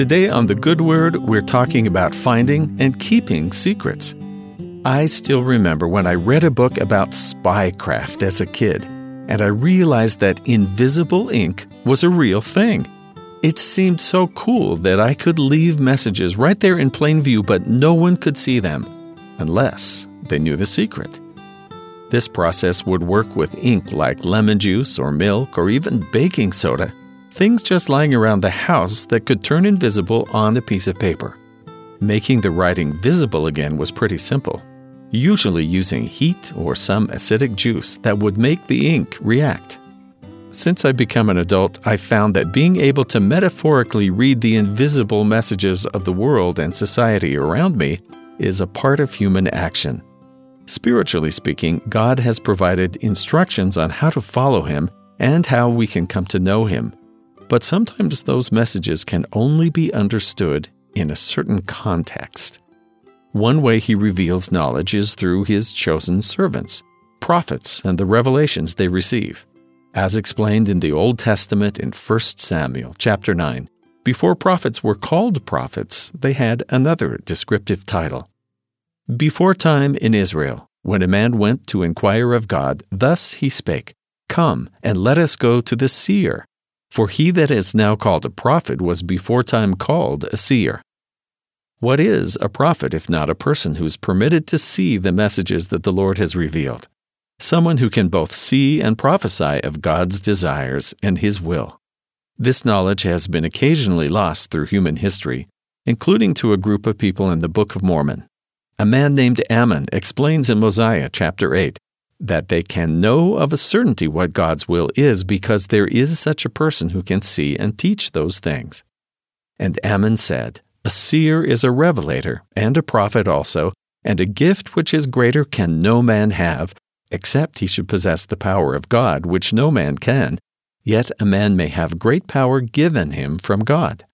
Today on The Good Word, we're talking about finding and keeping secrets. I still remember when I read a book about spycraft as a kid, and I realized that invisible ink was a real thing. It seemed so cool that I could leave messages right there in plain view, but no one could see them unless they knew the secret. This process would work with ink like lemon juice or milk or even baking soda things just lying around the house that could turn invisible on a piece of paper. Making the writing visible again was pretty simple, usually using heat or some acidic juice that would make the ink react. Since I've become an adult, I found that being able to metaphorically read the invisible messages of the world and society around me is a part of human action. Spiritually speaking, God has provided instructions on how to follow Him and how we can come to know Him. But sometimes those messages can only be understood in a certain context. One way he reveals knowledge is through his chosen servants, prophets, and the revelations they receive. As explained in the Old Testament in 1 Samuel chapter 9, before prophets were called prophets, they had another descriptive title. Before time in Israel, when a man went to inquire of God, thus he spake, Come, and let us go to the seer, for he that is now called a prophet was beforetime called a seer. What is a prophet if not a person who is permitted to see the messages that the Lord has revealed? Someone who can both see and prophesy of God's desires and His will. This knowledge has been occasionally lost through human history, including to a group of people in the Book of Mormon. A man named Ammon explains in Mosiah chapter 8 that they can know of a certainty what God's will is because there is such a person who can see and teach those things. And Ammon said, A seer is a revelator, and a prophet also, and a gift which is greater can no man have, except he should possess the power of God, which no man can, yet a man may have great power given him from God.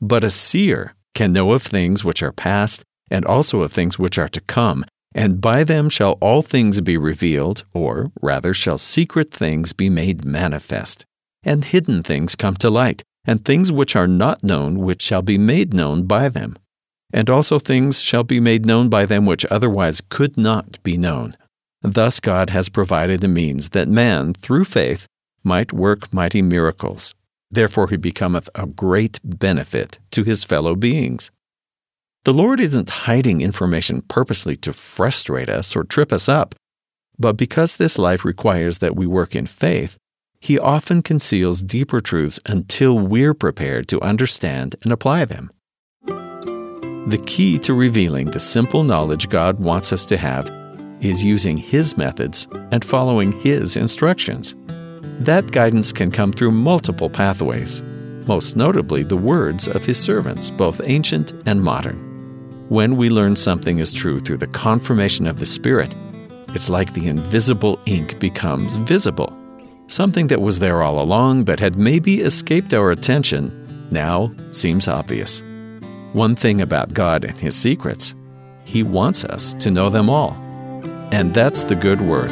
But a seer can know of things which are past, and also of things which are to come, and by them shall all things be revealed, or rather shall secret things be made manifest, and hidden things come to light, and things which are not known which shall be made known by them. And also things shall be made known by them which otherwise could not be known. Thus God has provided a means that man, through faith, might work mighty miracles. Therefore he becometh a great benefit to his fellow beings. The Lord isn't hiding information purposely to frustrate us or trip us up, but because this life requires that we work in faith, He often conceals deeper truths until we're prepared to understand and apply them. The key to revealing the simple knowledge God wants us to have is using His methods and following His instructions. That guidance can come through multiple pathways, most notably the words of His servants, both ancient and modern. When we learn something is true through the confirmation of the Spirit, it's like the invisible ink becomes visible. Something that was there all along but had maybe escaped our attention now seems obvious. One thing about God and His secrets, He wants us to know them all. And that's the good word.